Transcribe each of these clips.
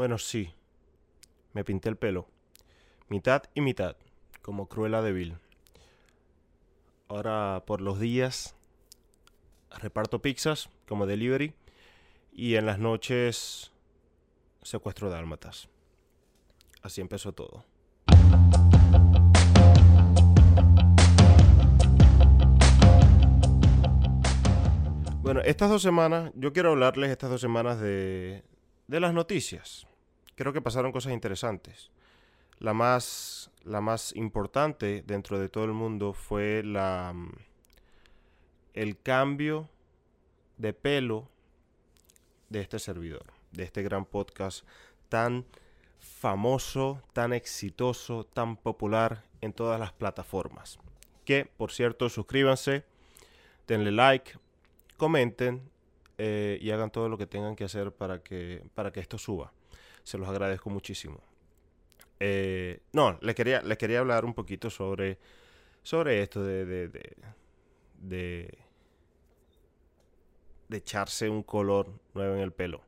Bueno, sí. Me pinté el pelo. Mitad y mitad, como Cruella de Vil. Ahora por los días reparto pizzas como delivery y en las noches secuestro dálmatas. Así empezó todo. Bueno, estas dos semanas, yo quiero hablarles estas dos semanas de, de las noticias. Creo que pasaron cosas interesantes. La más, la más importante dentro de todo el mundo fue la, el cambio de pelo de este servidor, de este gran podcast tan famoso, tan exitoso, tan popular en todas las plataformas. Que, por cierto, suscríbanse, denle like, comenten eh, y hagan todo lo que tengan que hacer para que, para que esto suba. Se los agradezco muchísimo. Eh, no, les quería, les quería hablar un poquito sobre, sobre esto de, de, de, de, de echarse un color nuevo en el pelo.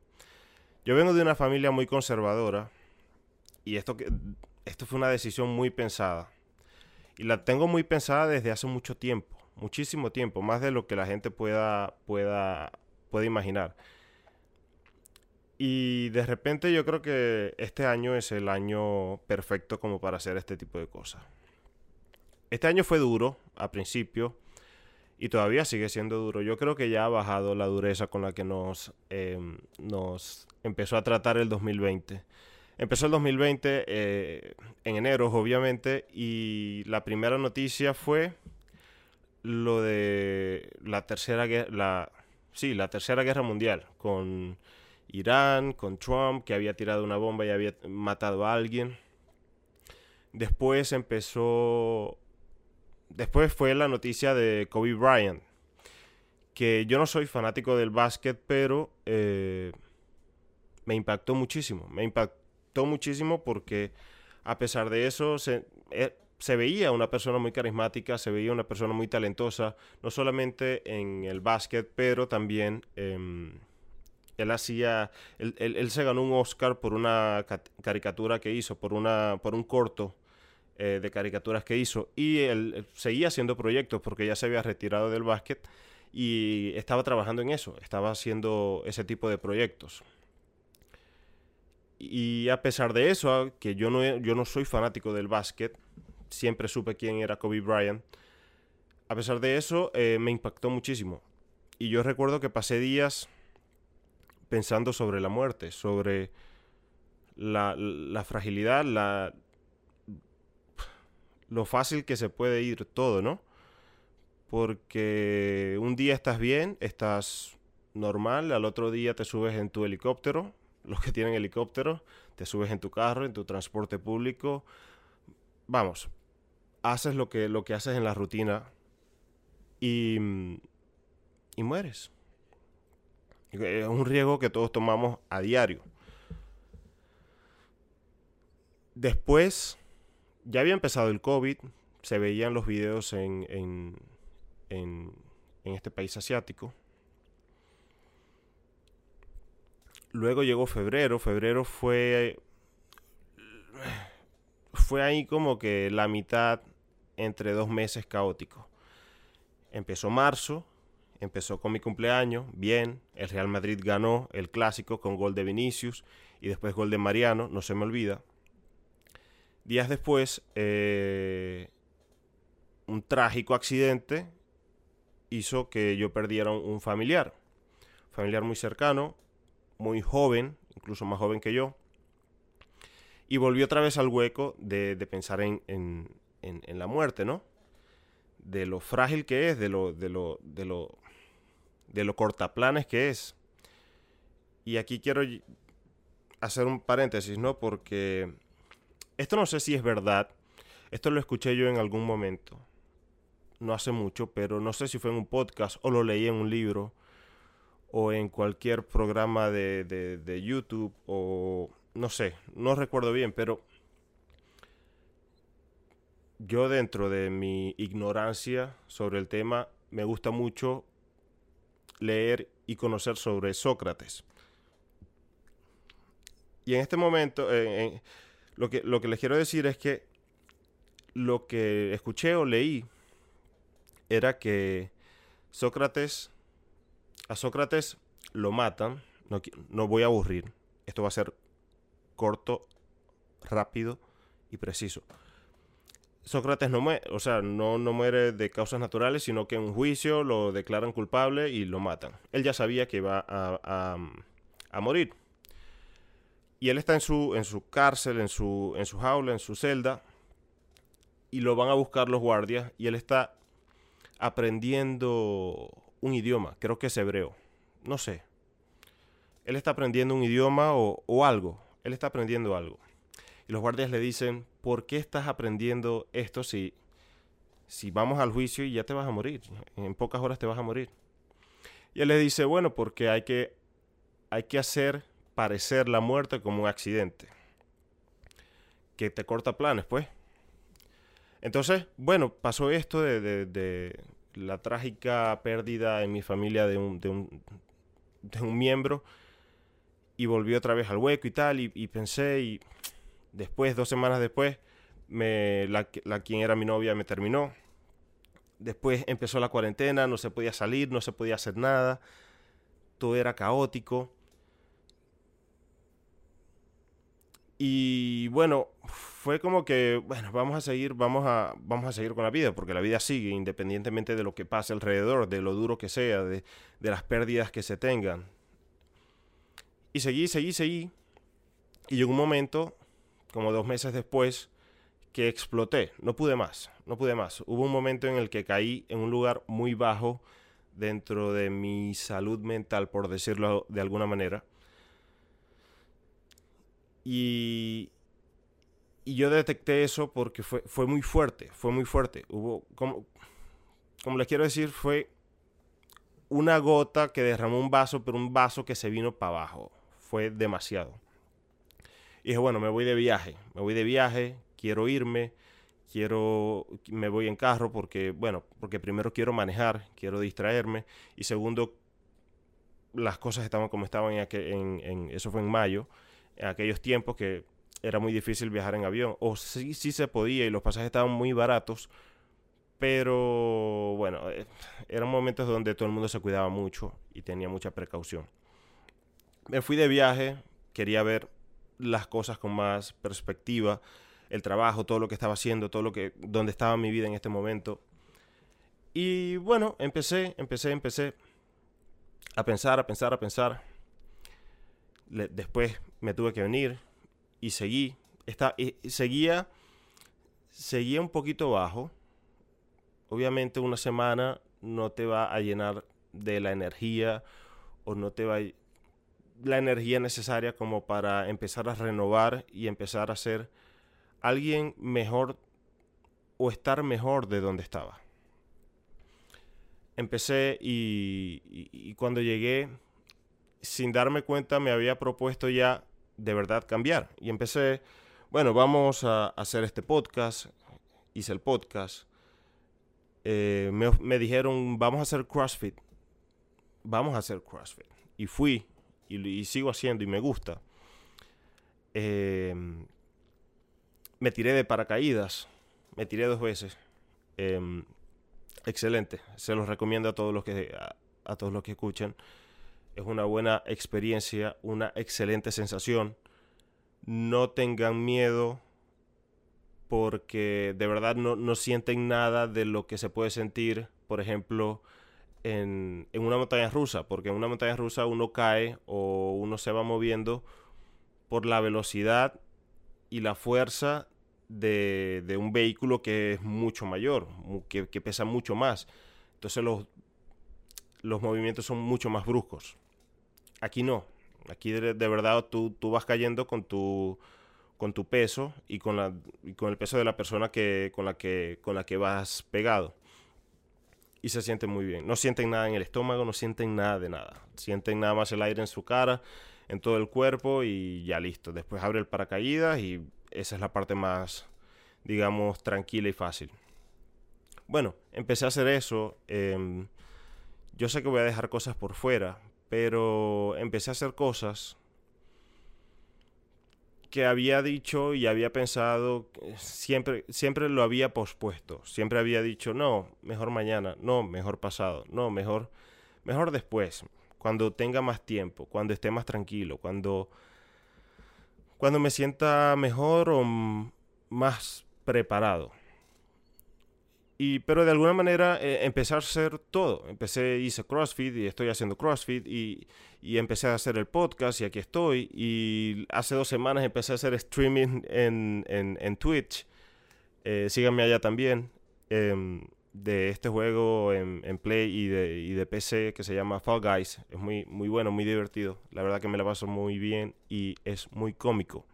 Yo vengo de una familia muy conservadora y esto, que, esto fue una decisión muy pensada. Y la tengo muy pensada desde hace mucho tiempo, muchísimo tiempo, más de lo que la gente pueda, pueda, pueda imaginar. Y de repente yo creo que este año es el año perfecto como para hacer este tipo de cosas. Este año fue duro al principio y todavía sigue siendo duro. Yo creo que ya ha bajado la dureza con la que nos, eh, nos empezó a tratar el 2020. Empezó el 2020 eh, en enero, obviamente, y la primera noticia fue lo de la tercera guerra, la, sí, la tercera guerra mundial, con Irán, con Trump, que había tirado una bomba y había matado a alguien. Después empezó, después fue la noticia de Kobe Bryant, que yo no soy fanático del básquet, pero eh, me impactó muchísimo, me impactó muchísimo porque a pesar de eso se, eh, se veía una persona muy carismática, se veía una persona muy talentosa, no solamente en el básquet, pero también eh, él hacía, él, se ganó un Oscar por una caricatura que hizo, por, una, por un corto eh, de caricaturas que hizo, y él, seguía haciendo proyectos porque ya se había retirado del básquet y estaba trabajando en eso, estaba haciendo ese tipo de proyectos. Y a pesar de eso, que yo no, yo no soy fanático del básquet, siempre supe quién era Kobe Bryant. A pesar de eso, eh, me impactó muchísimo. Y yo recuerdo que pasé días pensando sobre la muerte, sobre la, fragilidad, lo fácil que se puede ir todo, ¿no? Porque un día estás bien, estás normal, al otro día te subes en tu helicóptero, los que tienen helicóptero, te subes en tu carro, en tu transporte público. Vamos, haces lo que, lo que haces en la rutina y, y mueres. Es un riesgo que todos tomamos a diario. Después, ya había empezado el COVID, se veían los videos en, en, en, en este país asiático. Luego llegó febrero, febrero fue fue ahí como que la mitad entre dos meses caóticos. Empezó marzo, empezó con mi cumpleaños, bien, el Real Madrid ganó el clásico con gol de Vinicius y después gol de Mariano, no se me olvida. Días después, eh, un trágico accidente hizo que yo perdiera un familiar, familiar muy cercano, muy joven, incluso más joven que yo, y volví otra vez al hueco de, de pensar en, en, en, en, la muerte, ¿no? De lo frágil que es, de lo, de lo, de lo, de lo cortaplanes que es. Y aquí quiero hacer un paréntesis, ¿no? Porque esto no sé si es verdad. Esto lo escuché yo en algún momento. No hace mucho, pero no sé si fue en un podcast o lo leí en un libro o en cualquier programa de, de, de YouTube o no sé, no recuerdo bien, pero yo dentro de mi ignorancia sobre el tema me gusta mucho leer y conocer sobre Sócrates. Y en este momento, lo, que, lo que les quiero decir es que lo que escuché o leí era que Sócrates, a Sócrates lo matan, no voy a aburrir, esto va a ser corto, rápido y preciso. Sócrates no muere, o sea, no, no muere de causas naturales, sino que en un juicio lo declaran culpable y lo matan. Él ya sabía que iba a, a, morir. Y él está en su, en su cárcel, en su, en su jaula, en su celda, y lo van a buscar los guardias, y él está aprendiendo un idioma, creo que es hebreo, no sé. Él está aprendiendo un idioma o, o algo, él está aprendiendo algo. Los guardias le dicen, ¿por qué estás aprendiendo esto si, si vamos al juicio y ya te vas a morir? En pocas horas te vas a morir. Y él le dice, bueno, porque hay que, hay que hacer parecer la muerte como un accidente. Que te corta planes, pues. Entonces, bueno, pasó esto de, de, la trágica pérdida en mi familia de un, de un, de un miembro y volví otra vez al hueco y tal, y, y pensé, y Después, dos semanas después, me, la, quien era mi novia me terminó. Después empezó la cuarentena, no se podía salir, no se podía hacer nada. Todo era caótico. Y bueno, fue como que, bueno, vamos a seguir, vamos a, vamos a seguir con la vida, porque la vida sigue independientemente de lo que pase alrededor, de lo duro que sea, de, de las pérdidas que se tengan. Y seguí, seguí, seguí. Y llegó un momento como dos meses después, que exploté. No pude más, no pude más. Hubo un momento en el que caí en un lugar muy bajo dentro de mi salud mental, por decirlo de alguna manera. Y, y yo detecté eso porque fue, fue muy fuerte, fue muy fuerte. Hubo, como, como les quiero decir, fue una gota que derramó un vaso, pero un vaso que se vino para abajo. Fue demasiado. Y dije, bueno, me voy de viaje, me voy de viaje, quiero irme, quiero, me voy en carro porque, bueno, porque primero quiero manejar, quiero distraerme y segundo, las cosas estaban como estaban en, en, eso fue en mayo, en aquellos tiempos que era muy difícil viajar en avión, o sí, sí se podía y los pasajes estaban muy baratos, pero bueno, eh, eran momentos donde todo el mundo se cuidaba mucho y tenía mucha precaución. Me fui de viaje, quería ver las cosas con más perspectiva, el trabajo, todo lo que estaba haciendo, todo lo que, donde estaba mi vida en este momento. Y bueno, empecé, empecé, empecé a pensar, a pensar, a pensar. después me tuve que venir y seguí. Está, seguía, seguía un poquito bajo. Obviamente una semana no te va a llenar de la energía o no te va a la energía necesaria como para empezar a renovar y empezar a ser alguien mejor o estar mejor de donde estaba. Empecé y, cuando llegué, sin darme cuenta, me había propuesto ya de verdad cambiar. Y empecé, bueno, vamos a hacer este podcast. Hice el podcast. Eh, me, me dijeron, vamos a hacer CrossFit. Vamos a hacer CrossFit. Y fui y, sigo haciendo y me gusta. Em, me tiré de paracaídas, me tiré dos veces. Em, excelente, se los recomiendo a todos los que a, todos los que escuchan. Es una buena experiencia, una excelente sensación. No tengan miedo porque de verdad no, no sienten nada de lo que se puede sentir, por ejemplo, en, una montaña rusa, porque en una montaña rusa uno cae o uno se va moviendo por la velocidad y la fuerza de, un vehículo que es mucho mayor, que, pesa mucho más. Entonces los, los movimientos son mucho más bruscos. Aquí no. Aquí de, verdad tú, tú, vas cayendo con tu, con tu peso y con, la, y con el peso de la persona que, con, la que, con la que vas pegado y se siente muy bien. No sienten nada en el estómago, no sienten nada de nada. Sienten nada más el aire en su cara, en todo el cuerpo y ya listo. Después abre el paracaídas y esa es la parte más, digamos, tranquila y fácil. Bueno, empecé a hacer eso. Em, yo sé que voy a dejar cosas por fuera, pero empecé a hacer cosas que había dicho y había pensado, siempre, siempre lo había pospuesto. Siempre había dicho, no, mejor mañana, no, mejor pasado, no, mejor, mejor después, cuando tenga más tiempo, cuando esté más tranquilo, cuando, cuando me sienta mejor o más preparado. Y, pero de alguna manera eh, empecé a hacer todo. Empecé, hice CrossFit y estoy haciendo CrossFit y, y, empecé a hacer el podcast y aquí estoy. Y hace dos semanas empecé a hacer streaming en, en, en Twitch. Eh, síganme allá también. Em, de este juego en, en Play y de, y de, PC que se llama Fall Guys. Es muy, muy bueno, muy divertido. La verdad que me la paso muy bien y es muy cómico.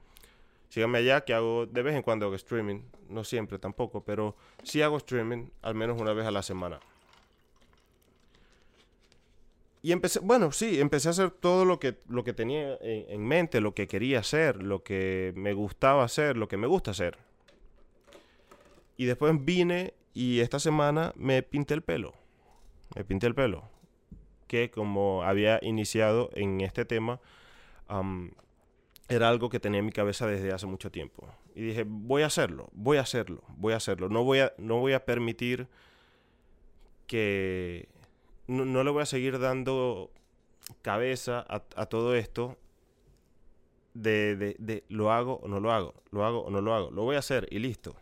Síganme allá que hago de vez en cuando hago streaming, no siempre tampoco, pero sí hago streaming al menos una vez a la semana. Y empecé, bueno, sí, empecé a hacer todo lo que, lo que tenía en, en, mente, lo que quería hacer, lo que me gustaba hacer, lo que me gusta hacer. Y después vine y esta semana me pinté el pelo. Me pinté el pelo. Que como había iniciado en este tema, era algo que tenía en mi cabeza desde hace mucho tiempo. Y dije, voy a hacerlo, voy a hacerlo, voy a hacerlo. No voy a, no voy a permitir que... No, le voy a seguir dando cabeza a, todo esto de, de, de, lo hago o no lo hago, lo hago o no lo hago. Lo voy a hacer y listo.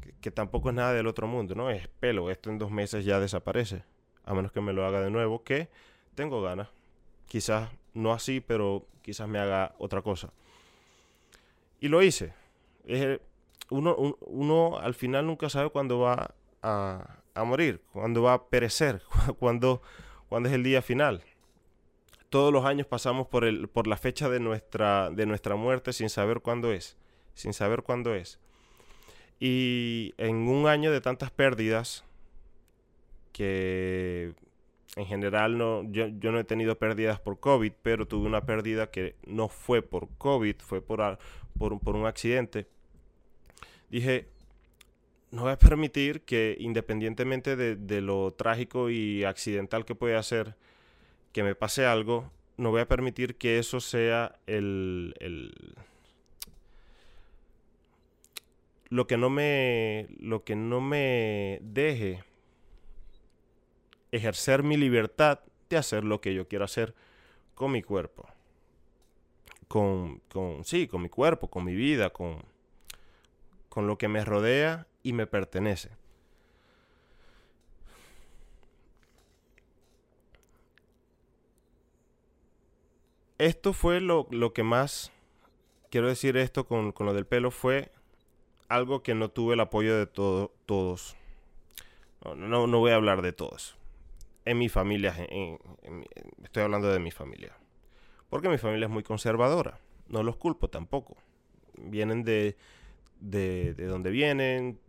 Que, que tampoco es nada del otro mundo, ¿no? Es pelo, esto en dos meses ya desaparece. A menos que me lo haga de nuevo, que tengo ganas. Quizás no así, pero quizás me haga otra cosa. Y lo hice. Uno, uno al final nunca sabe cuándo va a, a, morir, cuándo va a perecer, cuándo, es el día final. Todos los años pasamos por, el, por la fecha de nuestra, de nuestra muerte sin saber cuándo es, sin saber cuándo es. Y en un año de tantas pérdidas, que en general no, yo, yo, no he tenido pérdidas por COVID, pero tuve una pérdida que no fue por COVID, fue por, por, por un accidente. Dije, no voy a permitir que independientemente de, de, lo trágico y accidental que puede hacer que me pase algo, no voy a permitir que eso sea el, el lo que no me lo que no me deje ejercer mi libertad de hacer lo que yo quiero hacer con mi cuerpo. Con, con, sí, con mi cuerpo, con mi vida, con, con lo que me rodea y me pertenece. Esto fue lo, lo que más, quiero decir esto con, con, lo del pelo, fue algo que no tuve el apoyo de todo, todos. No, no, no voy a hablar de todos en mi familia, estoy hablando de mi familia. Porque mi familia es muy conservadora. No los culpo tampoco. Vienen de, de, de donde vienen,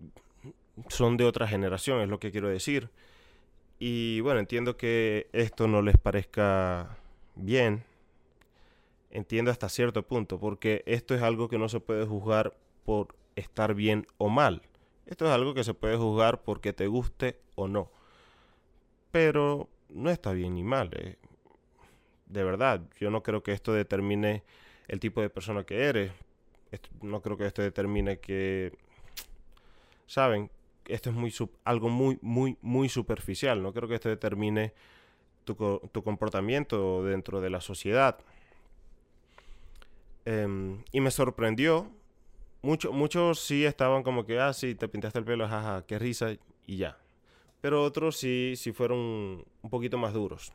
son de otra generación, es lo que quiero decir. Y bueno, entiendo que esto no les parezca bien. Entiendo hasta cierto punto, porque esto es algo que no se puede juzgar por estar bien o mal. Esto es algo que se puede juzgar porque te guste o no. Pero no está bien ni mal. Eh. De verdad, yo no creo que esto determine el tipo de persona que eres. No creo que esto determine que... ¿Saben? Esto es muy algo muy, muy, muy superficial. No creo que esto determine tu, tu comportamiento dentro de la sociedad. Um, y me sorprendió. Muchos mucho sí estaban como que, ah, sí, te pintaste el pelo, jaja, qué risa, y ya. Pero otros sí, sí fueron un poquito más duros.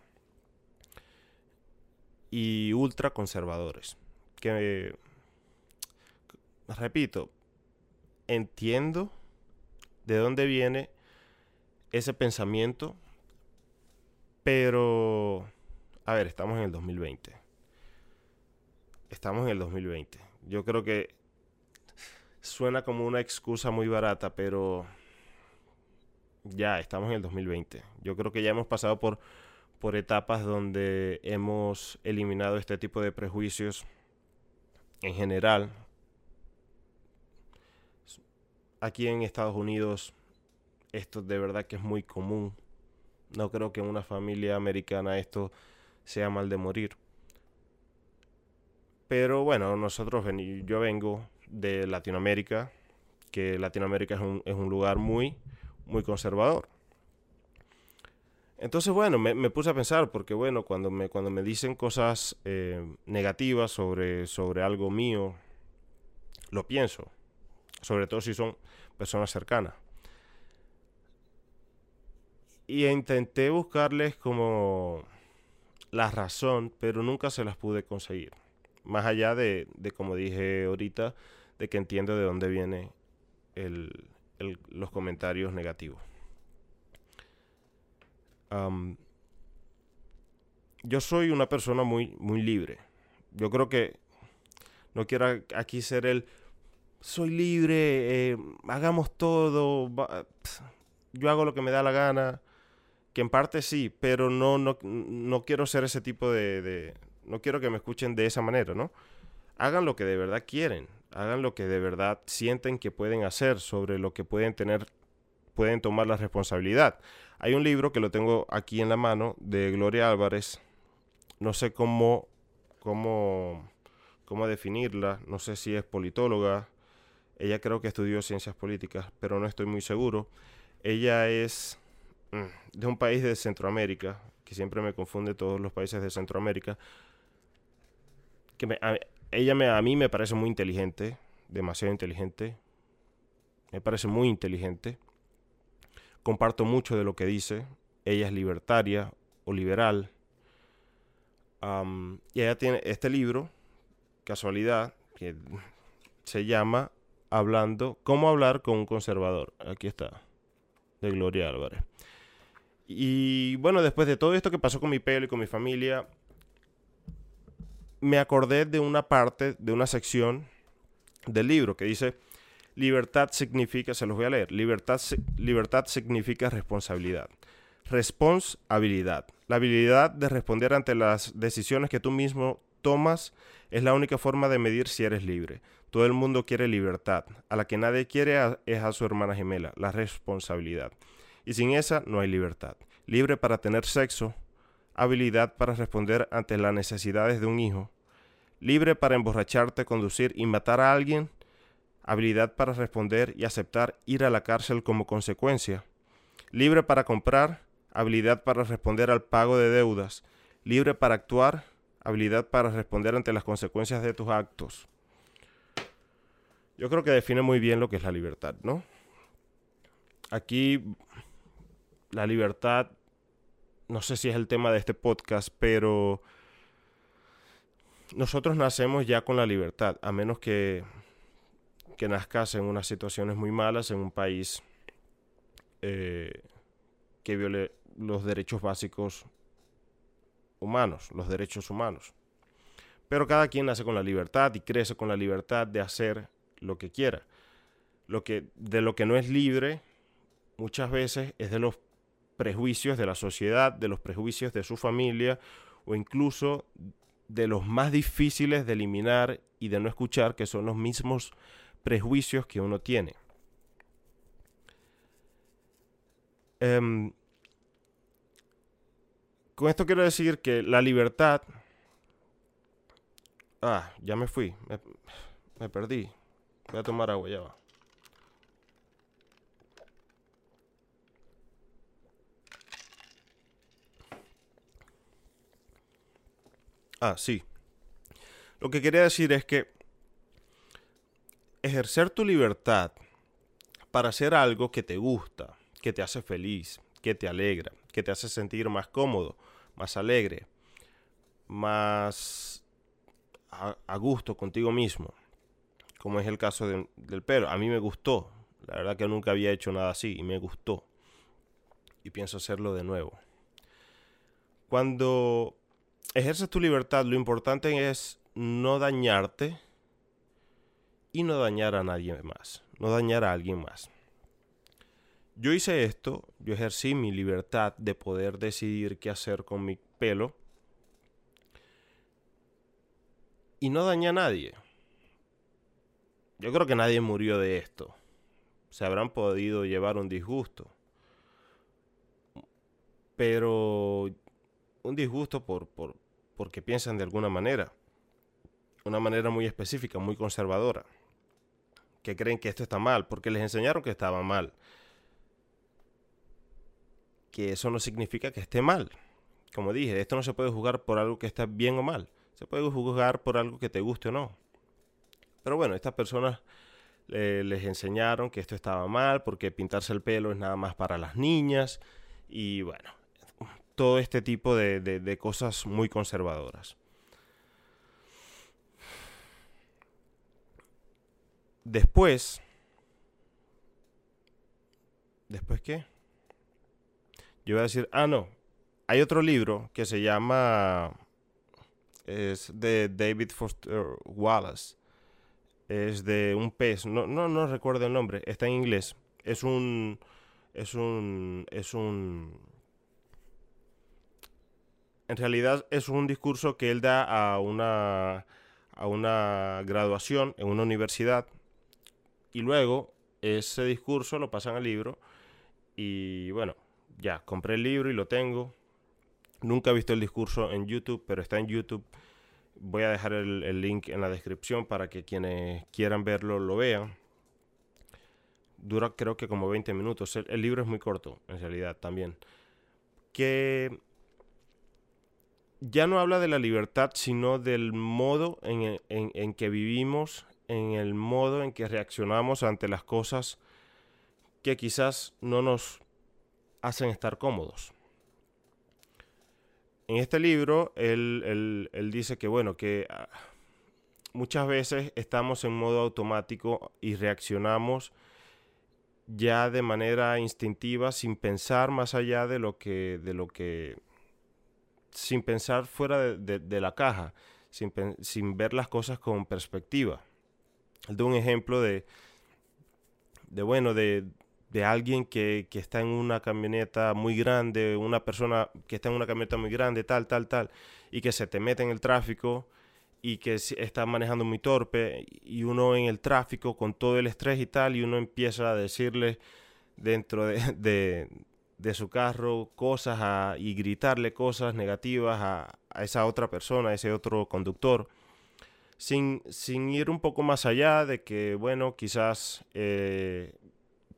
Y ultra conservadores. Que, repito, entiendo de dónde viene ese pensamiento. Pero, a ver, estamos en el 2020. Estamos en el 2020. Yo creo que suena como una excusa muy barata, pero ya estamos en el 2020. Yo creo que ya hemos pasado por, por etapas donde hemos eliminado este tipo de prejuicios en general. Aquí en Estados Unidos esto de verdad que es muy común. No creo que en una familia americana esto sea mal de morir. Pero bueno, nosotros, yo vengo de Latinoamérica, que Latinoamérica es un, es un lugar muy, muy conservador. Entonces, bueno, me, puse a pensar, porque bueno, cuando me, cuando me dicen cosas eh, negativas sobre, sobre algo mío, lo pienso, sobre todo si son personas cercanas. Y intenté buscarles como la razón, pero nunca se las pude conseguir. Más allá de, de como dije ahorita, de que entiendo de dónde los comentarios negativos. yo soy una persona muy, muy libre. Yo creo que no quiero aquí ser el soy libre, eh, hagamos todo, yo hago lo que me da la gana, que en parte sí, pero no, no, no quiero ser ese tipo de, de, no quiero que me escuchen de esa manera, ¿no? Hagan lo que de verdad quieren, hagan lo que de verdad sienten que pueden hacer, sobre lo que pueden tener, pueden tomar la responsabilidad. Hay un libro que lo tengo aquí en la mano de Gloria Álvarez, no sé cómo, cómo, cómo definirla, no sé si es politóloga, ella creo que estudió ciencias políticas, pero no estoy muy seguro. Ella es mm, de un país de Centroamérica, que siempre me confunde todos los países de Centroamérica. Que ella me, a mí me parece muy inteligente, demasiado inteligente. Me parece muy inteligente. Comparto mucho de lo que dice. Ella es libertaria o liberal. y ella tiene este libro, casualidad, que se llama hablando, cómo hablar con un conservador. Aquí está, de Gloria Álvarez. Y bueno, después de todo esto que pasó con mi pelo y con mi familia, me acordé de una parte, de una sección del libro que dice, libertad significa, se los voy a leer, libertad, libertad significa responsabilidad. Responsabilidad. La habilidad de responder ante las decisiones que tú mismo tomas es la única forma de medir si eres libre. Todo el mundo quiere libertad. A la que nadie quiere es a su hermana gemela, la responsabilidad. Y sin esa no hay libertad. Libre para tener sexo, habilidad para responder ante las necesidades de un hijo, libre para emborracharte, conducir y matar a alguien, habilidad para responder y aceptar ir a la cárcel como consecuencia, libre para comprar, habilidad para responder al pago de deudas, libre para actuar, habilidad para responder ante las consecuencias de tus actos, yo creo que define muy bien lo que es la libertad, ¿no? Aquí la libertad, no sé si es el tema de este podcast, pero nosotros nacemos ya con la libertad, a menos que, que nazcas en unas situaciones muy malas, en un país eh, que viole los derechos básicos humanos, los derechos humanos. Pero cada quien nace con la libertad y crece con la libertad de hacer lo que quiera. Lo que, de lo que no es libre muchas veces es de los prejuicios de la sociedad, de los prejuicios de su familia o incluso de los más difíciles de eliminar y de no escuchar, que son los mismos prejuicios que uno tiene. Em, con esto quiero decir que la libertad... Ah, ya me fui, me perdí. Voy a tomar agua, ya va. Ah, sí. Lo que quería decir es que ejercer tu libertad para hacer algo que te gusta, que te hace feliz, que te alegra, que te hace sentir más cómodo, más alegre, más a, gusto contigo mismo como es el caso del pelo. A mí me gustó. La verdad que nunca había hecho nada así y me gustó. Y pienso hacerlo de nuevo. Cuando ejerces tu libertad, lo importante es no dañarte y no dañar a nadie más. No dañar a alguien más. Yo hice esto, yo ejercí mi libertad de poder decidir qué hacer con mi pelo y no dañé a nadie. Yo creo que nadie murió de esto. Se habrán podido llevar un disgusto. Pero un disgusto por, por, porque piensan de alguna manera. una manera muy específica, muy conservadora, que creen que esto está mal, porque les enseñaron que estaba mal. Que eso no significa que esté mal. Como dije, esto no se puede juzgar por algo que está bien o mal. Se puede juzgar por algo que te guste o no. Pero bueno, estas personas les enseñaron que esto estaba mal porque pintarse el pelo es nada más para las niñas y bueno, todo este tipo de, cosas muy conservadoras. Después, ¿después qué? Yo voy a decir, ah, no, hay otro libro que se llama, es de David Foster Wallace, es de un pez, no, no, no recuerdo el nombre, está en inglés, es un, es un, es un, en realidad es un discurso que él da a una, a una graduación en una universidad y luego ese discurso lo pasan al libro y bueno, ya, compré el libro y lo tengo. Nunca he visto el discurso en YouTube, pero está en YouTube. Voy a dejar el, link en la descripción para que quienes quieran verlo lo vean. Dura creo que como 20 minutos. El, el libro es muy corto, en realidad, también. Que ya no habla de la libertad, sino del modo en, que vivimos, en el modo en que reaccionamos ante las cosas que quizás no nos hacen estar cómodos. En este libro, él, dice que, bueno, que ah, muchas veces estamos en modo automático y reaccionamos ya de manera instintiva sin pensar más allá de lo que, de lo que sin pensar fuera de, la caja, sin, ver las cosas con perspectiva. Él da un ejemplo de, de bueno, de, alguien que, está en una camioneta muy grande, una persona que está en una camioneta muy grande, tal, tal, tal, y que se te mete en el tráfico y que está manejando muy torpe, y uno en el tráfico con todo el estrés y tal, y uno empieza a decirle dentro de, de su carro cosas y gritarle cosas negativas a, esa otra persona, a ese otro conductor, sin, sin, ir un poco más allá de que, bueno, quizás eh,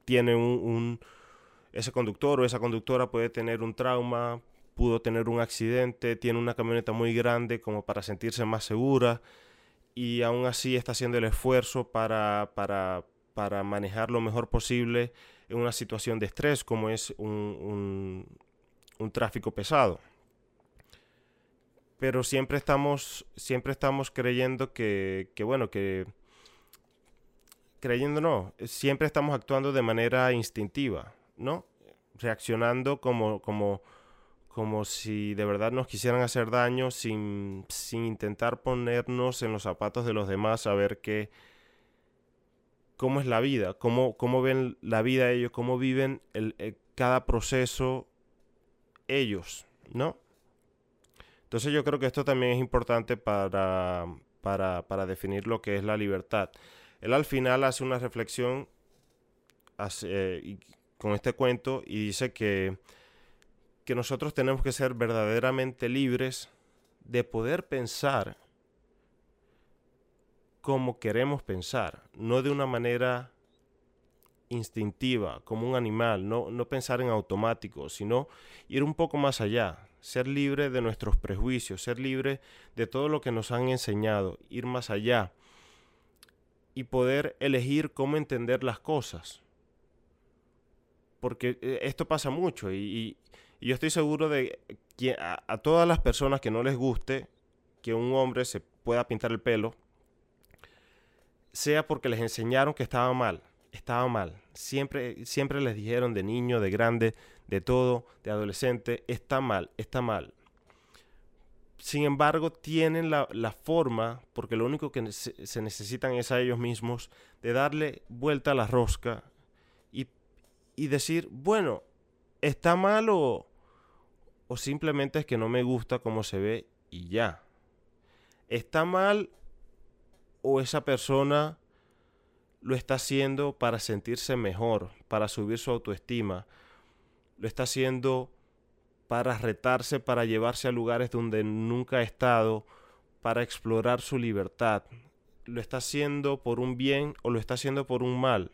tiene un, ese conductor o esa conductora puede tener un trauma, pudo tener un accidente, tiene una camioneta muy grande como para sentirse más segura y aún así está haciendo el esfuerzo para, para, para manejar lo mejor posible en una situación de estrés como es un, tráfico pesado. Pero siempre estamos, siempre estamos creyendo que, bueno, que creyendo no, siempre estamos actuando de manera instintiva, ¿no? Reaccionando como, como, como si de verdad nos quisieran hacer daño sin, sin intentar ponernos en los zapatos de los demás, a ver qué, cómo es la vida, cómo, cómo ven la vida ellos, cómo viven eh, cada proceso ellos, ¿no? Entonces yo creo que esto también es importante para, para, definir lo que es la libertad. Él al final hace una reflexión eh, con este cuento y dice que, que nosotros tenemos que ser verdaderamente libres de poder pensar como queremos pensar, no de una manera instintiva, como un animal, no, no pensar en automático, sino ir un poco más allá, ser libre de nuestros prejuicios, ser libre de todo lo que nos han enseñado, ir más allá y poder elegir cómo entender las cosas. Porque eh, esto pasa mucho y, yo estoy seguro de que a, a todas las personas que no les guste que un hombre se pueda pintar el pelo, sea porque les enseñaron que estaba mal, estaba mal. Siempre, siempre les dijeron de niño, de grande, de todo, de adolescente, está mal, está mal. Sin embargo, tienen la, forma, porque lo único que se, necesitan es a ellos mismos, de darle vuelta a la rosca y, y decir, bueno, está mal o, o simplemente es que no me gusta cómo se ve y ya. Está mal o esa persona lo está haciendo para sentirse mejor, para subir su autoestima, lo está haciendo para retarse, para llevarse a lugares donde nunca ha estado, para explorar su libertad, lo está haciendo por un bien o lo está haciendo por un mal.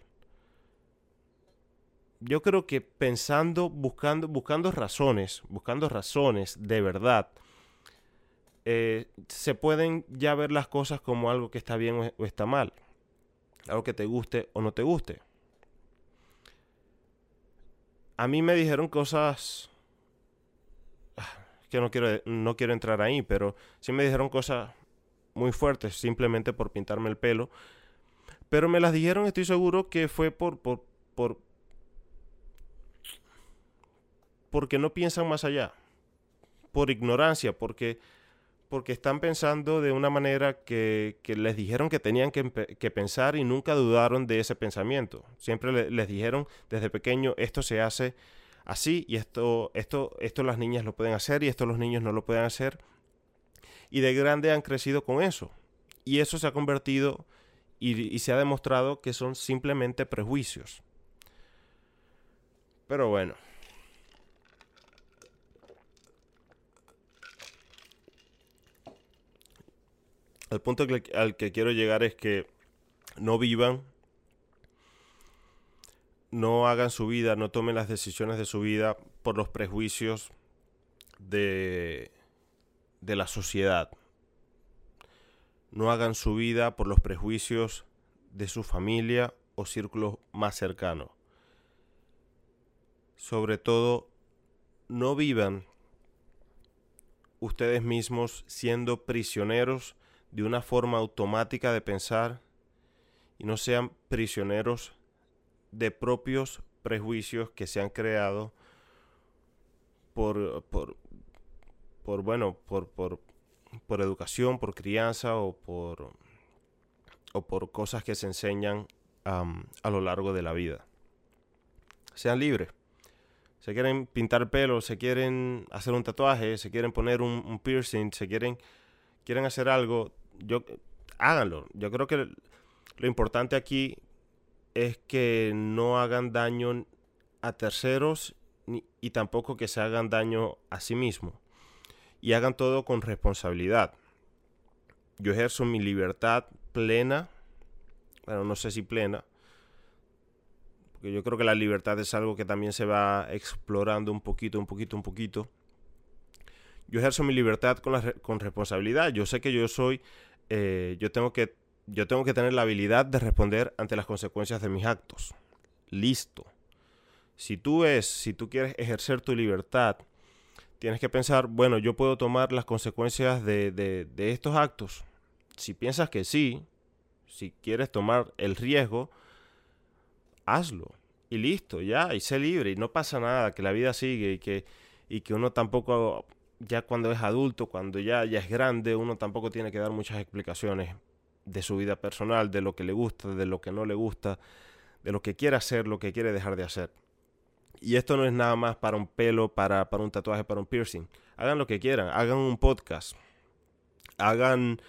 Yo creo que pensando, buscando, buscando razones, buscando razones de verdad, eh, se pueden ya ver las cosas como algo que está bien o está mal, algo que te guste o no te guste. A mí me dijeron cosas ah, que no quiero, no quiero entrar ahí, pero sí me dijeron cosas muy fuertes simplemente por pintarme el pelo. Pero me las dijeron, estoy seguro que fue por, por, por porque no piensan más allá, por ignorancia, porque, porque están pensando de una manera que, les dijeron que tenían que, pensar y nunca dudaron de ese pensamiento. Siempre les dijeron desde pequeño, esto se hace así y esto, esto, esto las niñas lo pueden hacer y esto los niños no lo pueden hacer y de grande han crecido con eso. Y eso se ha convertido y, se ha demostrado que son simplemente prejuicios. Pero bueno. El punto al que quiero llegar es que no vivan, no hagan su vida, no tomen las decisiones de su vida por los prejuicios de, de la sociedad. No hagan su vida por los prejuicios de su familia o círculo más cercano. Sobre todo, no vivan ustedes mismos siendo prisioneros de una forma automática de pensar y no sean prisioneros de propios prejuicios que se han creado por, por, bueno, por, por, por educación, por crianza o por, o por cosas que se enseñan a lo largo de la vida. Sean libres. Se quieren pintar pelo, se quieren hacer un tatuaje, se quieren poner un, piercing, se quieren, quieren hacer algo, yo, háganlo. Yo creo que lo importante aquí es que no hagan daño a terceros y tampoco que se hagan daño a sí mismos y hagan todo con responsabilidad. Yo ejerzo mi libertad plena, bueno, no sé si plena, porque yo creo que la libertad es algo que también se va explorando un poquito, un poquito, un poquito. Yo ejerzo mi libertad con, con responsabilidad. Yo sé que yo soy, eh, yo tengo que, yo tengo que tener la habilidad de responder ante las consecuencias de mis actos. Listo. Si tú es, si tú quieres ejercer tu libertad tienes que pensar, bueno, yo puedo tomar las consecuencias de, estos actos. Si piensas que sí, si quieres tomar el riesgo, hazlo. Y listo, ya, y sé libre, y no pasa nada, que la vida sigue y que, y que uno tampoco, ya cuando es adulto, cuando ya, ya es grande, uno tampoco tiene que dar muchas explicaciones de su vida personal, de lo que le gusta, de lo que no le gusta, de lo que quiere hacer, lo que quiere dejar de hacer. Y esto no es nada más para un pelo, para, para un tatuaje, para un piercing. Hagan lo que quieran, hagan un podcast, hagan,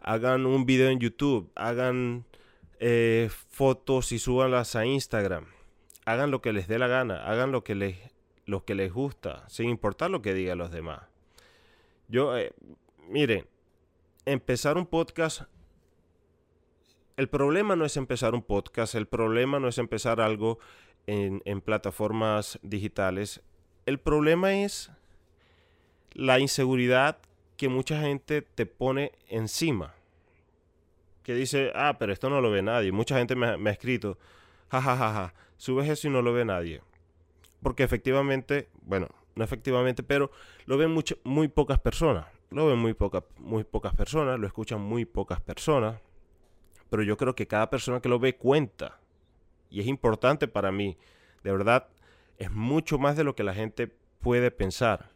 hagan un video en YouTube, hagan eh, fotos y súbanlas a Instagram. Hagan lo que les dé la gana, hagan lo que les, lo que les gusta, sin importar lo que digan los demás. Yo, eh, miren, empezar un podcast el problema no es empezar un podcast, el problema no es empezar algo en, plataformas digitales. El problema es la inseguridad que mucha gente te pone encima. Que dice, ah, pero esto no lo ve nadie. Mucha gente me, ha escrito, jajajaja, ja, ja, ja, subes eso y no lo ve nadie. Porque efectivamente, bueno, no efectivamente, pero lo ven muy pocas personas. Lo ven muy, muy pocas personas, lo escuchan muy pocas personas. Pero yo creo que cada persona que lo ve cuenta y es importante para mí. De verdad, es mucho más de lo que la gente puede pensar.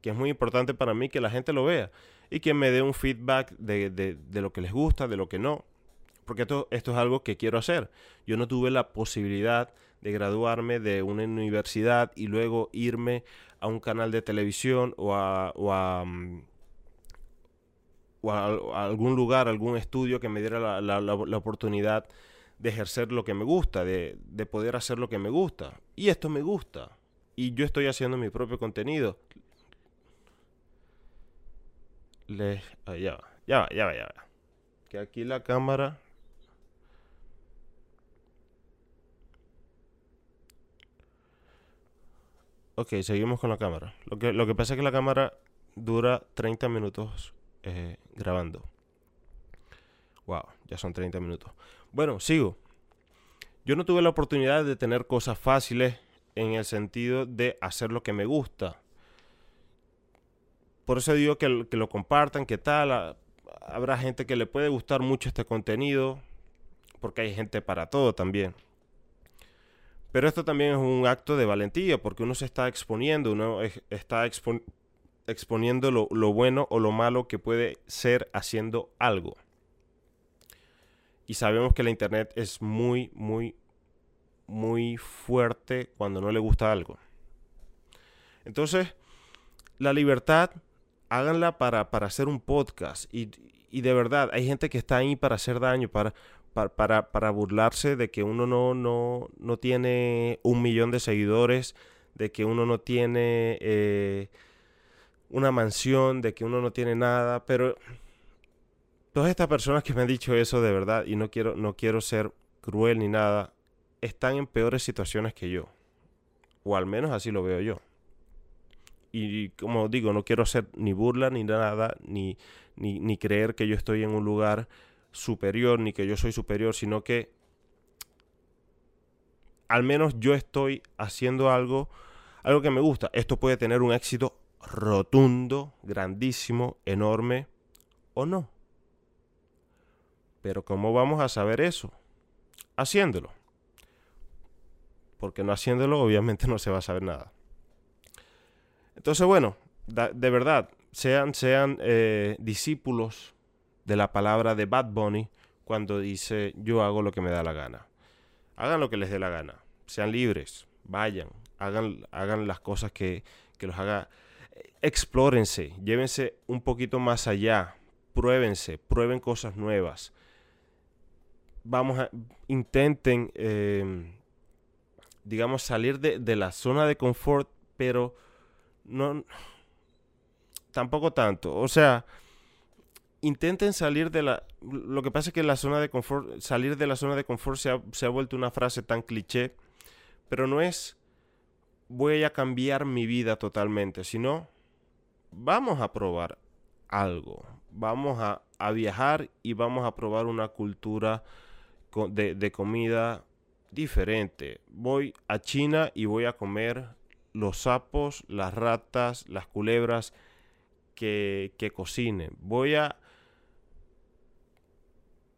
Que es muy importante para mí que la gente lo vea y que me dé un feedback de, lo que les gusta, de lo que no. Porque esto, esto es algo que quiero hacer. Yo no tuve la posibilidad de graduarme de una universidad y luego irme a un canal de televisión o a, o a, mm, algún lugar, algún estudio que me diera la, la oportunidad de ejercer lo que me gusta, de, poder hacer lo que me gusta. Y esto me gusta. Y yo estoy haciendo mi propio contenido. les... ah, va, ya va, ya va, ya va. Que aquí la cámara... Ok, seguimos con la cámara. Lo que, lo que pasa es que la cámara dura 30 minutos eh, grabando. Wow, ya son 30 minutos. Bueno, sigo. Yo no tuve la oportunidad de tener cosas fáciles en el sentido de hacer lo que me gusta. Por eso digo que, que lo compartan, que tal. habrá gente que le puede gustar mucho este contenido, porque hay gente para todo también. Pero esto también es un acto de valentía, porque uno se está exponiendo, uno es- está expo- exponiendo lo, lo bueno o lo malo que puede ser haciendo algo. Y sabemos que la internet es muy, muy, muy fuerte cuando no le gusta algo. Entonces, la libertad, háganla para, para hacer un podcast. Y, y de verdad, hay gente que está ahí para hacer daño, para, para, burlarse de que uno no, no, no tiene un millón de seguidores, de que uno no tiene eh, una mansión, de que uno no tiene nada. Pero todas estas personas que me han dicho eso de verdad, y no quiero, no quiero ser cruel ni nada, están en peores situaciones que yo. O al menos así lo veo yo. Y como digo, no quiero hacer ni burla ni nada, ni, ni, ni creer que yo estoy en un lugar superior, ni que yo soy superior, sino que al menos yo estoy haciendo algo, algo que me gusta. Esto puede tener un éxito rotundo, grandísimo, enorme o no. Pero ¿cómo vamos a saber eso? Haciéndolo. Porque no haciéndolo obviamente no se va a saber nada. Entonces, bueno, de verdad, sean, sean eh, discípulos de la palabra de Bad Bunny cuando dice yo hago lo que me da la gana. Hagan lo que les dé la gana. Sean libres. Vayan. Hagan, hagan las cosas que, que los haga. Explórense. Llévense un poquito más allá. Pruébense. Prueben cosas nuevas. Vamos a. Intenten. eh, digamos, salir de, de la zona de confort. Pero no. Tampoco tanto. O sea intenten salir de la... Lo que pasa es que la zona de confort, salir de la zona de confort se ha, se ha vuelto una frase tan cliché, pero no es voy a cambiar mi vida totalmente, sino vamos a probar algo, vamos a, a viajar y vamos a probar una cultura de, de comida diferente. Voy a China y voy a comer los sapos, las ratas, las culebras que, que cocinen. Voy a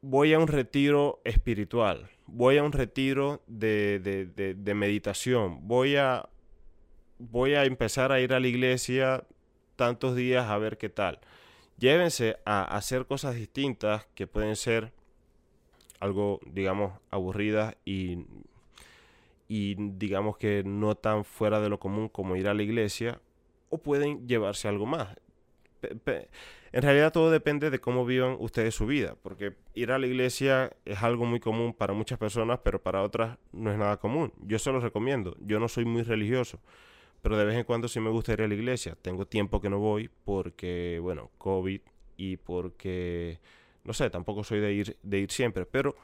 voy a un retiro espiritual, voy a un retiro de, de- de- meditación, voy a, voy a empezar a ir a la iglesia tantos días a ver qué tal. Llévense a hacer cosas distintas que pueden ser algo, digamos, aburridas y, y digamos que no tan fuera de lo común como ir a la iglesia, o pueden llevarse algo más. En realidad todo depende de cómo vivan ustedes su vida, porque ir a la iglesia es algo muy común para muchas personas, pero para otras no es nada común. Yo se los recomiendo, yo no soy muy religioso, pero de vez en cuando sí me gusta ir a la iglesia. Tengo tiempo que no voy porque, bueno, COVID y porque, no sé, tampoco soy de ir, de ir siempre, pero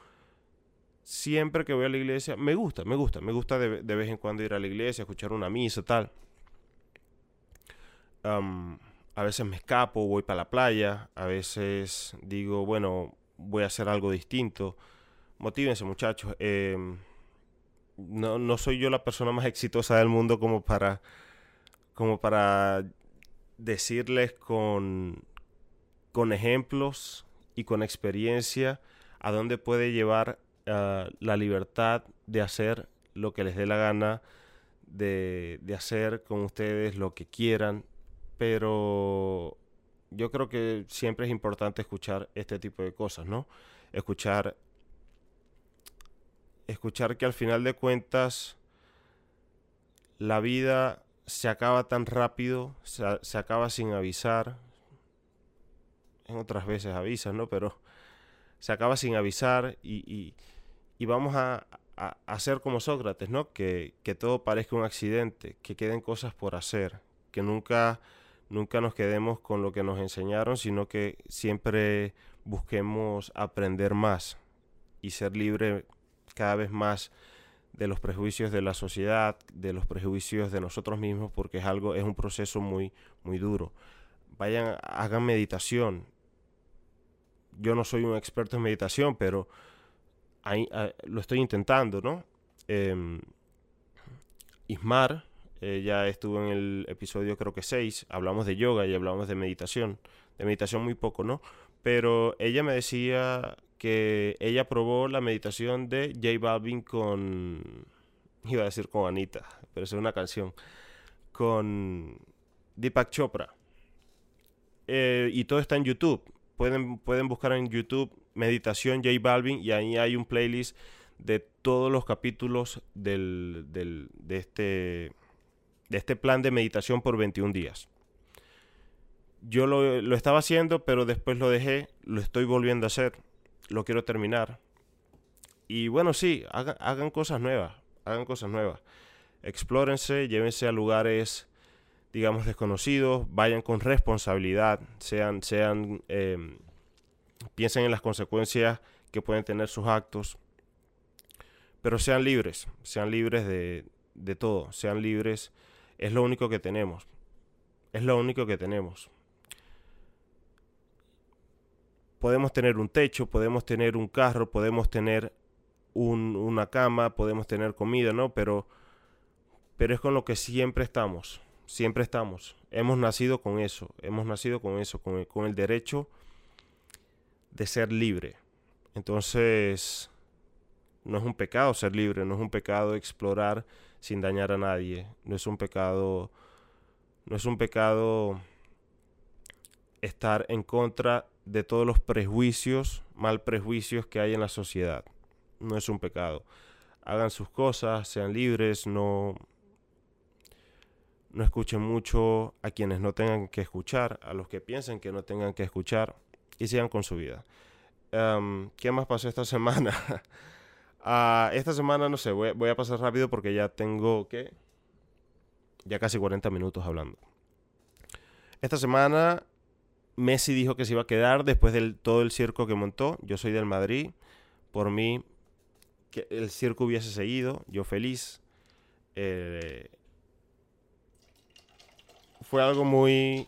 siempre que voy a la iglesia me gusta, me gusta, me gusta de, de vez en cuando ir a la iglesia, escuchar una misa, tal. A veces me escapo, voy para la playa, a veces digo, bueno, voy a hacer algo distinto. Motívense, muchachos. em, no, no soy yo la persona más exitosa del mundo como para, como para decirles con, con ejemplos y con experiencia a dónde puede llevar ah, la libertad de hacer lo que les dé la gana, de, de hacer con ustedes lo que quieran, pero yo creo que siempre es importante escuchar este tipo de cosas, ¿no? Escuchar, escuchar que al final de cuentas la vida se acaba tan rápido, se, se acaba sin avisar. En otras veces avisas, ¿no? Pero se acaba sin avisar y, y- vamos a, a- a hacer como Sócrates, ¿no? Que, que todo parezca un accidente, que queden cosas por hacer, que nunca nunca nos quedemos con lo que nos enseñaron, sino que siempre busquemos aprender más y ser libre cada vez más de los prejuicios de la sociedad, de los prejuicios de nosotros mismos, porque es algo, es un proceso muy, muy duro. Vayan, hagan meditación. Yo no soy un experto en meditación, pero lo estoy intentando, ¿no? Em, Ismar, ella estuvo en el episodio creo que 6, hablamos de yoga y hablamos de meditación, de meditación muy poco, ¿no? Pero ella me decía que ella probó la meditación de J Balvin con, iba a decir con Anita, pero es una canción, con Deepak Chopra. Eh, y todo está en YouTube. Pueden, pueden buscar en YouTube meditación J Balvin y ahí hay un playlist de todos los capítulos del, del, de, este, de este plan de meditación por 21 días. Yo lo, lo estaba haciendo, pero después lo dejé, lo estoy volviendo a hacer lo quiero terminar. Y bueno, sí, hagan, cosas nuevas, hagan cosas nuevas. Explórense, llévense a lugares, digamos, desconocidos, vayan con responsabilidad, sean, sean, em, piensen en las consecuencias que pueden tener sus actos, pero sean libres, sean libres de, de todo, sean libres, es lo único que tenemos, es lo único que tenemos podemos tener un techo, podemos tener un carro, podemos tener una cama, podemos tener comida, ¿no? Pero, pero es con lo que siempre estamos, siempre estamos. Hemos nacido con eso, hemos nacido con eso, con el, con el derecho de ser libre. Entonces, no es un pecado ser libre, no es un pecado explorar sin dañar a nadie, no es un pecado, no es un pecado estar en contra de todos los prejuicios, mal prejuicios que hay en la sociedad. No es un pecado. Hagan sus cosas, sean libres, no, no escuchen mucho a quienes no tengan que escuchar, a los que piensen que no tengan que escuchar y sigan con su vida. Em, ¿Qué más pasó esta semana? Ah, esta semana, no sé, voy, a pasar rápido porque ya tengo que... Ya casi 40 minutos hablando. Esta semana Messi dijo que se iba a quedar después de todo el circo que montó. Yo soy del Madrid. Por mí, que el circo hubiese seguido. Yo feliz. Eh, fue algo muy...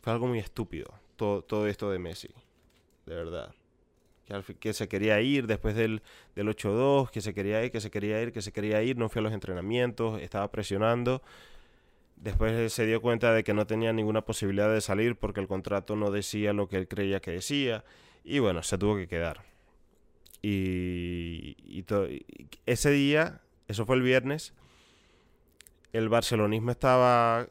Fue algo muy estúpido. Todo, todo esto de Messi. De verdad. Que, se quería ir después del, del 8-2. Que se quería ir, que se quería ir, que se quería ir. No fue a los entrenamientos. Estaba presionando. Después se dio cuenta de que no tenía ninguna posibilidad de salir porque el contrato no decía lo que él creía que decía. Y bueno, se tuvo que quedar. Y, ese día, eso fue el viernes, el barcelonismo estaba,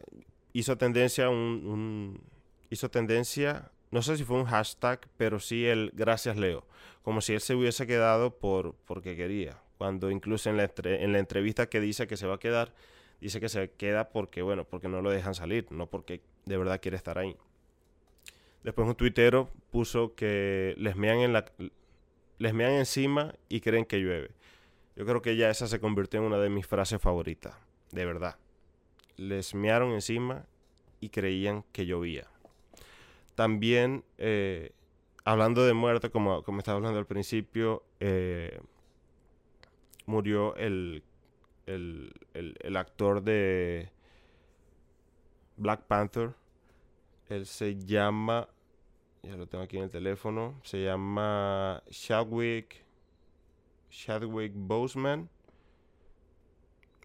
hizo tendencia, un, hizo tendencia, no sé si fue un hashtag, pero sí el gracias Leo, como si él se hubiese quedado por, porque quería, cuando incluso en la, en la entrevista que dice que se va a quedar, dice que se queda porque, bueno, porque no lo dejan salir, no porque de verdad quiere estar ahí. Después un tuitero puso que les mean, en la, les mean encima y creen que llueve. Yo creo que ya esa se convirtió en una de mis frases favoritas, de verdad. Les mearon encima y creían que llovía. También, eh, hablando de muerte, como, como estaba hablando al principio, eh, murió el el, actor de Black Panther. Él se llama, ya lo tengo aquí en el teléfono, se llama Chadwick, Chadwick Boseman,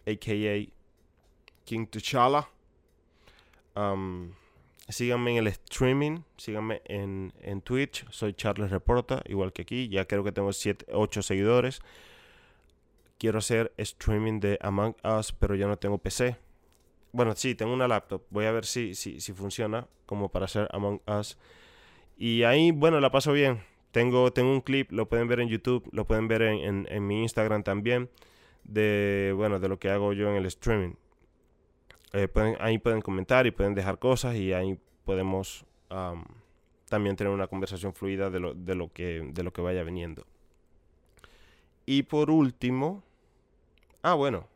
a.k.a. King T'Challa. Um, síganme en el streaming, síganme en, en Twitch, soy Charles Reporta, igual que aquí, ya creo que tengo 7, 8 seguidores quiero hacer streaming de Among Us, pero ya no tengo PC. Bueno, sí, tengo una laptop. Voy a ver si, si, si funciona como para hacer Among Us. Y ahí, bueno, la paso bien. Tengo, tengo un clip, lo pueden ver en YouTube, lo pueden ver en, en, mi Instagram también, de, bueno, de lo que hago yo en el streaming. Eh, pueden, ahí pueden comentar y pueden dejar cosas y ahí podemos también tener una conversación fluida de lo, de lo, que, de lo que vaya viniendo. Y por último, ah, bueno,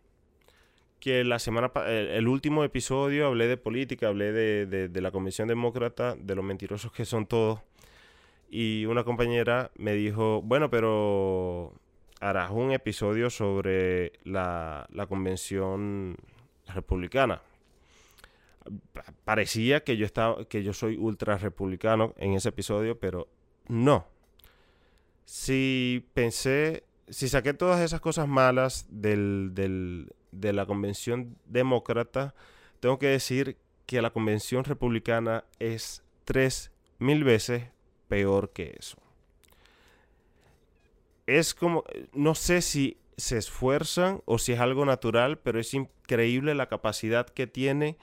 que la semana el, último episodio hablé de política, hablé de, de, la Convención Demócrata, de los mentirosos que son todos. Y una compañera me dijo, bueno, pero harás un episodio sobre la, la Convención Republicana. Parecía que yo, estaba, que yo soy ultra republicano en ese episodio, pero no. Si pensé, si saqué todas esas cosas malas del, de la convención demócrata, tengo que decir que la convención republicana es tres mil veces peor que eso. Es como, no sé si se esfuerzan o si es algo natural, pero es increíble la capacidad que tiene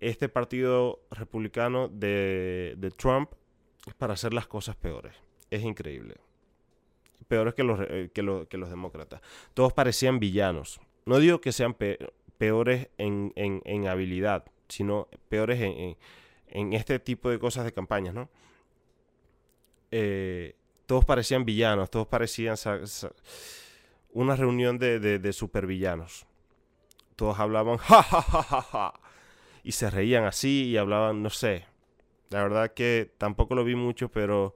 este partido republicano de, de Trump para hacer las cosas peores. Es increíble. Peores que los, eh, que, los demócratas. Todos parecían villanos. No digo que sean peores en, habilidad, sino peores en, este tipo de cosas de campañas, ¿no? Eh, todos parecían villanos, todos parecían una reunión de, de, supervillanos. Todos hablaban ja, ja, ja, ja, ja, y se reían así y hablaban, no sé. La verdad que tampoco lo vi mucho, pero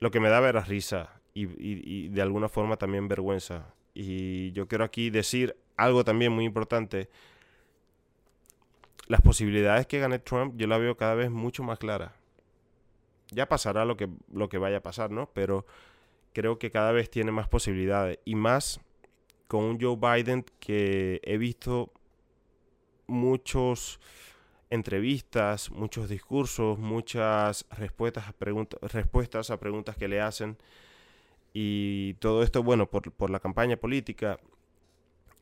lo que me daba era risa y de alguna forma también vergüenza. Y yo quiero aquí decir algo también muy importante. Las posibilidades que gane Trump yo la veo cada vez mucho más clara. Ya pasará lo que, lo que vaya a pasar, ¿no? Pero creo que cada vez tiene más posibilidades. Y más con un Joe Biden que he visto muchos entrevistas, muchos discursos, muchas respuestas a, respuestas a preguntas que le hacen y todo esto, bueno, por, por, la campaña política.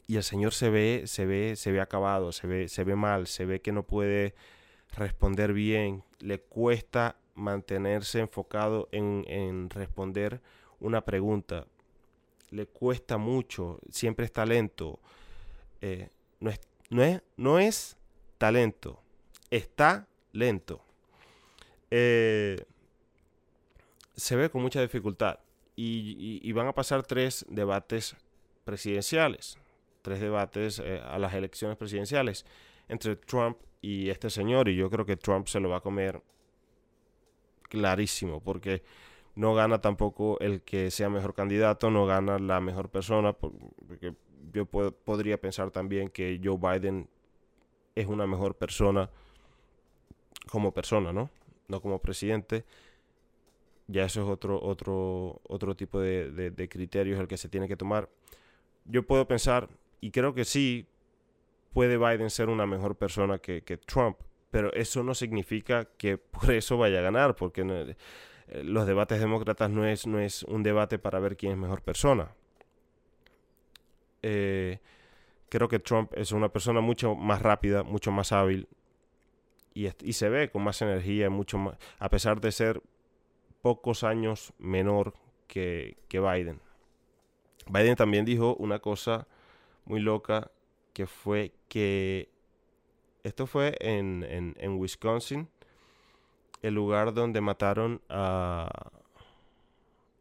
Y el señor se ve, se ve, se ve acabado, se ve, se ve mal, se ve que no puede responder bien, le cuesta mantenerse enfocado en, en responder una pregunta. Le cuesta mucho, siempre es talento. Eh, no, no, es, no es talento, está lento. Eh, se ve con mucha dificultad y, van a pasar tres debates presidenciales, tres debates eh, a las elecciones presidenciales entre Trump y este señor. Y yo creo que Trump se lo va a comer clarísimo, porque no gana tampoco el que sea mejor candidato, no gana la mejor persona, porque yo podría pensar también que Joe Biden es una mejor persona como persona, ¿no? No como presidente ya eso es otro, otro, otro tipo de, criterios el que se tiene que tomar. Yo puedo pensar, y creo que sí, puede Biden ser una mejor persona que, Trump, pero eso no significa que por eso vaya a ganar, porque eh, los debates demócratas no es, no es un debate para ver quién es mejor persona. Eh, creo que Trump es una persona mucho más rápida, mucho más hábil y, y, se ve con más energía, mucho más, a pesar de ser pocos años menor que, Biden. Biden también dijo una cosa muy loca que fue que esto fue en, en, Wisconsin, el lugar donde mataron a...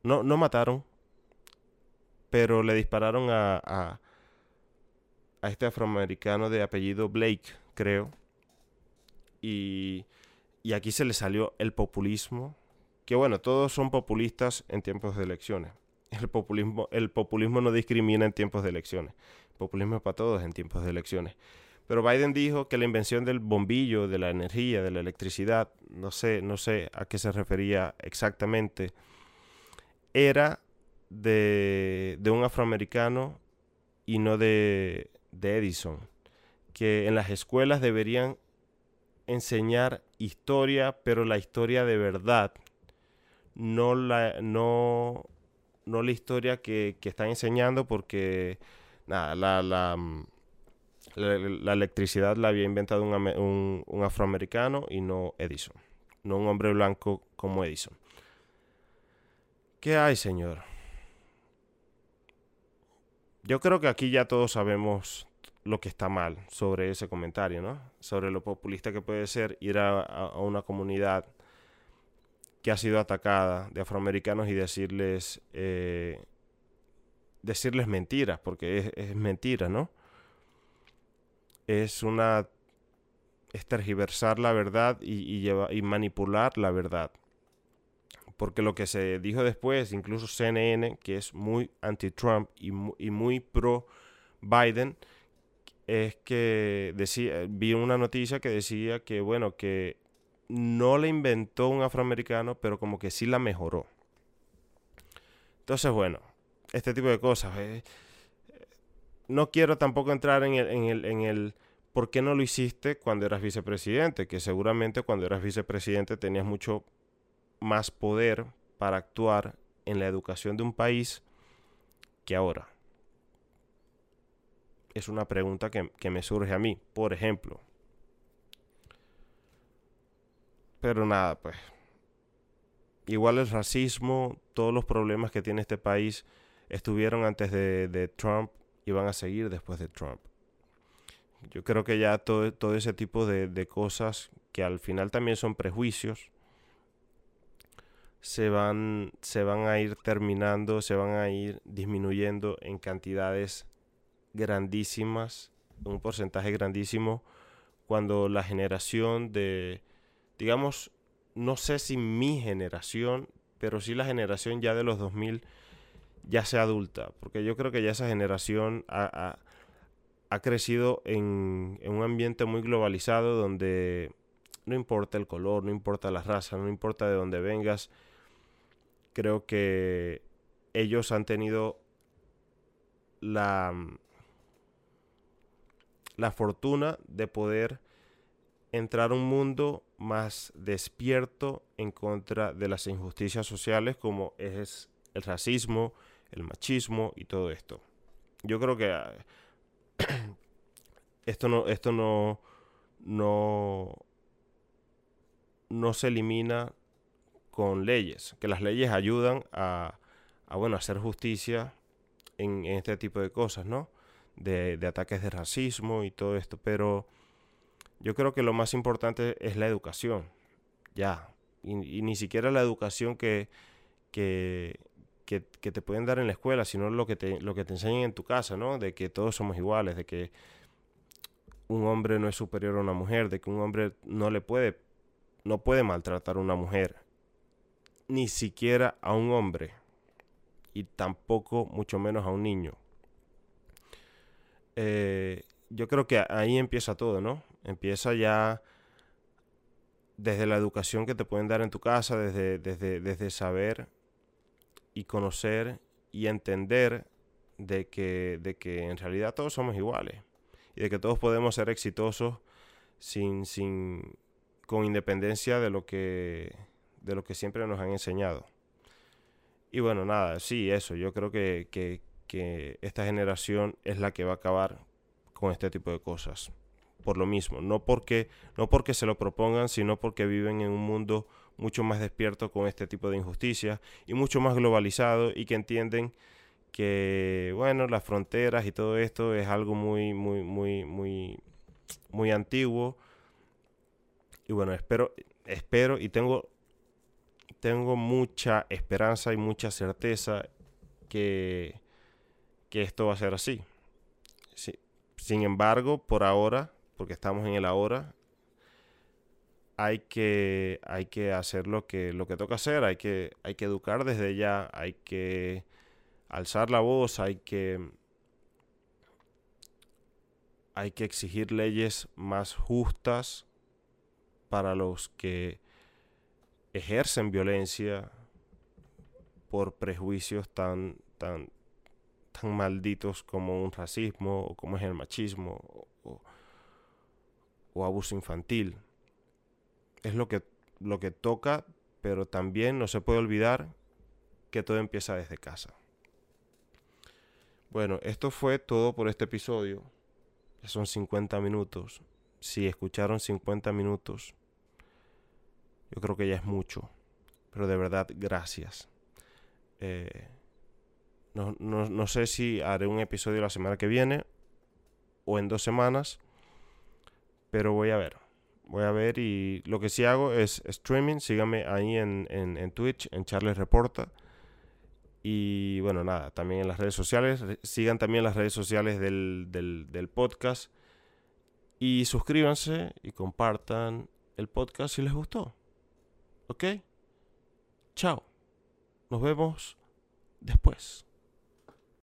No, no mataron, pero le dispararon a, a, este afroamericano de apellido Blake, creo. Y, y aquí se le salió el populismo que bueno, todos son populistas en tiempos de elecciones. El populismo, el populismo no discrimina en tiempos de elecciones. El populismo es para todos en tiempos de elecciones. Pero Biden dijo que la invención del bombillo, de la energía, de la electricidad, no sé, no sé a qué se refería exactamente, era de, de un afroamericano y no de, de Edison. Que en las escuelas deberían enseñar historia, pero la historia de verdad, no la, no, no la historia que, que están enseñando porque nada, la, la, mm, la, electricidad la había inventado un, un, afroamericano y no Edison, no un hombre blanco como Edison. ¿Qué hay, señor? Yo creo que aquí ya todos sabemos lo que está mal sobre ese comentario, ¿no? Sobre lo populista que puede ser ir a, una comunidad que ha sido atacada de afroamericanos y decirles, eh, decirles mentiras, porque es, mentira, ¿no? Es una... es tergiversar la verdad y, y manipular la verdad. Porque lo que se dijo después, incluso CNN, que es muy anti-Trump y, y muy pro-Biden, es que decía, vi una noticia que decía que, bueno, que no la inventó un afroamericano, pero como que sí la mejoró. Entonces, bueno, este tipo de cosas. Eh, no quiero tampoco entrar en el, en, el, en el por qué no lo hiciste cuando eras vicepresidente, que seguramente cuando eras vicepresidente tenías mucho más poder para actuar en la educación de un país que ahora. Es una pregunta que, que me surge a mí. Por ejemplo, Pero nada, pues. Igual el racismo, todos los problemas que tiene este país estuvieron antes de, Trump y van a seguir después de Trump. Yo creo que ya todo, todo ese tipo de, de, cosas que al final también son prejuicios se van, se van a ir terminando, se van a ir disminuyendo en cantidades grandísimas, un porcentaje grandísimo, cuando la generación de, digamos, no sé si mi generación, pero sí la generación ya de los 2000 ya sea adulta, porque yo creo que ya esa generación ha, crecido en, un ambiente muy globalizado donde no importa el color, no importa la raza, no importa de dónde vengas, creo que ellos han tenido la, la fortuna de poder entrar a un mundo más despierto en contra de las injusticias sociales como es el racismo, el machismo y todo esto. Yo creo que ah, esto no, esto no, no, no se elimina con leyes, que las leyes ayudan a, a hacer justicia en, este tipo de cosas, ¿no? De, de ataques de racismo y todo esto, pero yo creo que lo más importante es la educación, ya. Y, ni siquiera la educación que, que, que, te pueden dar en la escuela, sino lo que, te, lo que te enseñan en tu casa, ¿no? De que todos somos iguales, de que un hombre no es superior a una mujer, de que un hombre no le puede, no puede maltratar a una mujer, ni siquiera a un hombre, y tampoco mucho menos a un niño. Eh, yo creo que ahí empieza todo, ¿no? Empieza ya desde la educación que te pueden dar en tu casa, desde, desde, desde saber y conocer y entender de que, de que en realidad todos somos iguales y de que todos podemos ser exitosos sin, sin, con independencia de lo que, de lo que siempre nos han enseñado. Y bueno, nada, sí, eso, yo creo que, que, esta generación es la que va a acabar con este tipo de cosas por lo mismo, no porque, no porque se lo propongan, sino porque viven en un mundo mucho más despierto con este tipo de injusticias y mucho más globalizado y que entienden que, bueno, las fronteras y todo esto es algo muy, muy, muy, muy, muy antiguo. Y bueno, espero, espero y tengo, tengo mucha esperanza y mucha certeza que, que esto va a ser así. Sin embargo, por ahora porque estamos en el ahora, hay que, hay que hacer lo que, lo que toca hacer, hay que, hay que educar desde ya, hay que alzar la voz, hay que, hay que exigir leyes más justas para los que ejercen violencia por prejuicios tan, tan, tan malditos como un racismo o como es el machismo o, o abuso infantil. Es lo que, lo que toca, pero también no se puede olvidar que todo empieza desde casa. Bueno, esto fue todo por este episodio. son 50 minutos. Si escucharon 50 minutos, yo creo que ya es mucho. Pero de verdad, gracias. Eh, no, no sé si haré un episodio la semana que viene o en dos semanas. Pero voy a ver. Voy a ver y lo que sí hago es streaming. Síganme ahí en, en, Twitch, en Charles Reporta. Y bueno, nada, también en las redes sociales. Sigan también las redes sociales del, del podcast. Y suscríbanse y compartan el podcast si les gustó. ¿Ok? Chao. Nos vemos después.